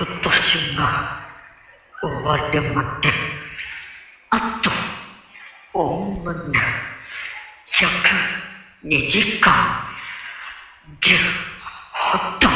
今年が終わりまで、あと、おおむね、102時間、10ほど。